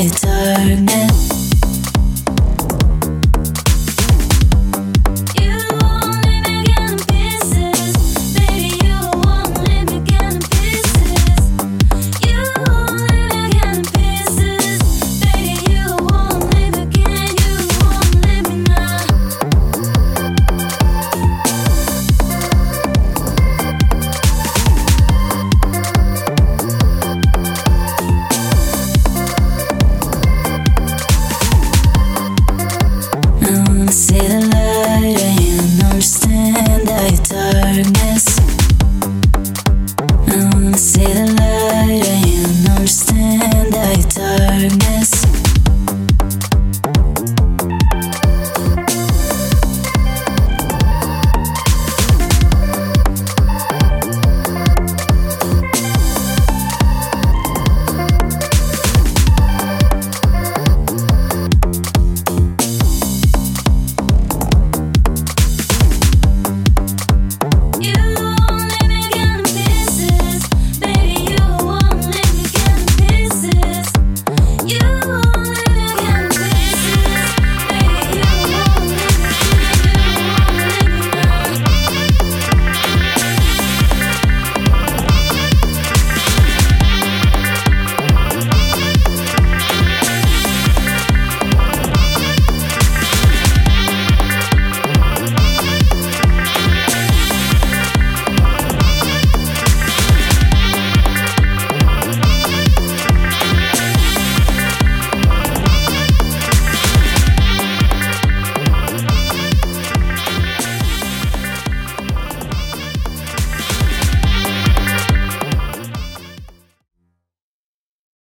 understand our